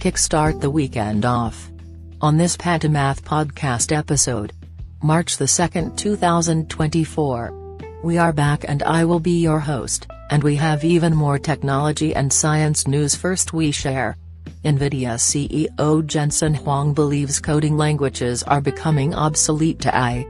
kickstart the weekend off. On this Pantomath podcast episode, March the 2nd, 2024, we are back and I will be your host, and we have even more technology and science news first we share. NVIDIA CEO Jensen Huang believes coding languages are becoming obsolete to AI.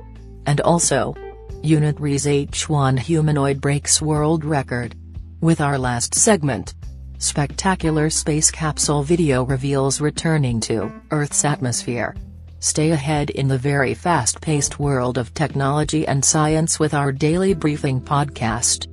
And also, Unitree's H1 humanoid breaks world record. With our last segment, spectacular space capsule video reveals returning to Earth's atmosphere. Stay ahead in the very fast-paced world of technology and science with our daily briefing podcast.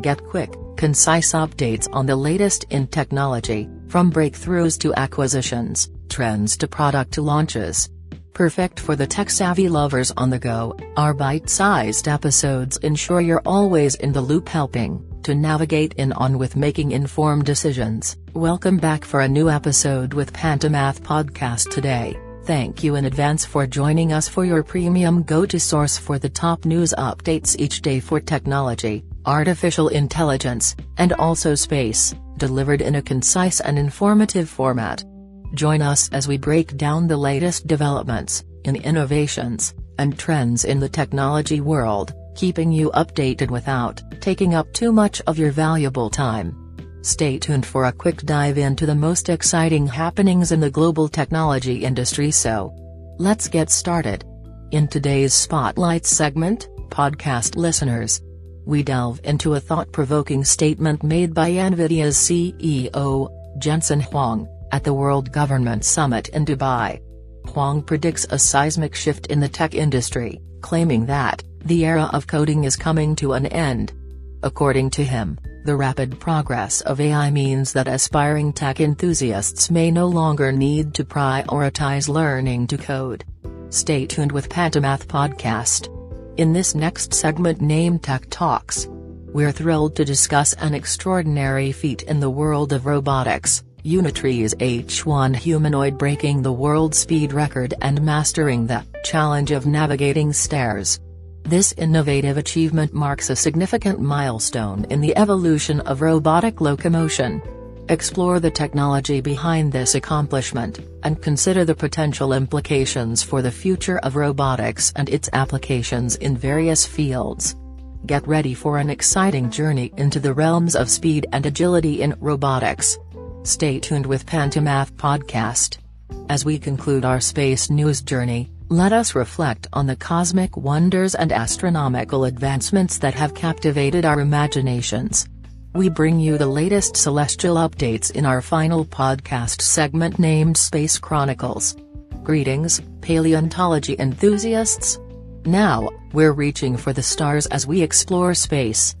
Get quick, concise updates on the latest in technology, from breakthroughs to acquisitions, trends to product launches. Perfect for the tech-savvy lovers on the go, our bite-sized episodes ensure you're always in the loop helping to navigate in on with making informed decisions. Welcome back for a new episode with Pantomath Podcast today. Thank you in advance for joining us for your premium go-to source for the top news updates each day for technology, artificial intelligence, and also space, delivered in a concise and informative format. Join us as we break down the latest developments, in innovations, and trends in the technology world, keeping you updated without taking up too much of your valuable time. Stay tuned for a quick dive into the most exciting happenings in the global technology industry so. Let's get started. In today's Spotlight segment, podcast listeners, we delve into a thought-provoking statement made by NVIDIA's CEO, Jensen Huang, at the World Government Summit in Dubai. Huang predicts a seismic shift in the tech industry, claiming that, the era of coding is coming to an end. According to him, the rapid progress of AI means that aspiring tech enthusiasts may no longer need to prioritize learning to code. Stay tuned with Pantomath Podcast. In this next segment named Tech Talks, we're thrilled to discuss an extraordinary feat in the world of robotics, Unitree's H1 humanoid breaking the world speed record and mastering the challenge of navigating stairs. This innovative achievement marks a significant milestone in the evolution of robotic locomotion. Explore the technology behind this accomplishment, and consider the potential implications for the future of robotics and its applications in various fields. Get ready for an exciting journey into the realms of speed and agility in robotics. Stay tuned with Pantomath Podcast. As we conclude our space news journey, let us reflect on the cosmic wonders and astronomical advancements that have captivated our imaginations. We bring you the latest celestial updates in our final podcast segment named Space Chronicles. Greetings, paleontology enthusiasts. Now, we're reaching for the stars as we explore space.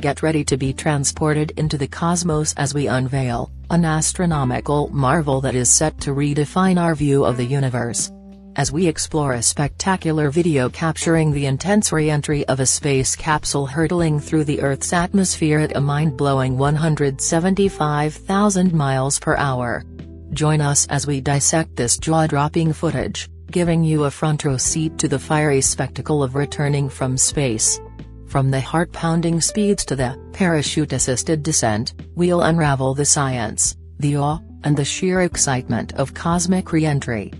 Get ready to be transported into the cosmos as we unveil an astronomical marvel that is set to redefine our view of the universe as we explore a spectacular video capturing the intense re-entry of a space capsule hurtling through the Earth's atmosphere at a mind-blowing 175,000 miles per hour. Join us as we dissect this jaw-dropping footage, giving you a front row seat to the fiery spectacle of returning from space. From the heart-pounding speeds to the parachute-assisted descent, we'll unravel the science, the awe, and the sheer excitement of cosmic re-entry.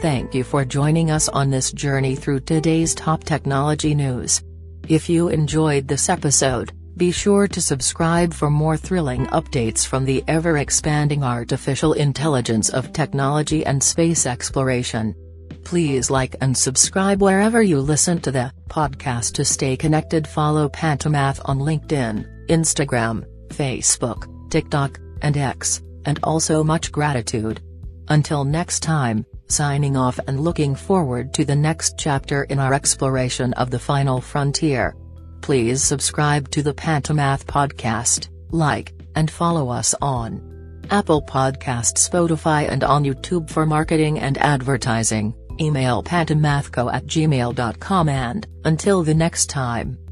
Thank you for joining us on this journey through today's top technology news. If you enjoyed this episode, be sure to subscribe for more thrilling updates from the ever-expanding artificial intelligence of technology and space exploration. Please like and subscribe wherever you listen to the podcast to stay connected. Follow Pantomath on LinkedIn, Instagram, Facebook, TikTok, and X, and also much gratitude. Until next time, signing off and looking forward to the next chapter in our exploration of the final frontier. Please subscribe to the Pantomath podcast, like, and follow us on Apple Podcasts, Spotify and on YouTube for marketing and advertising. Email pantomathco at gmail.com and, until the next time.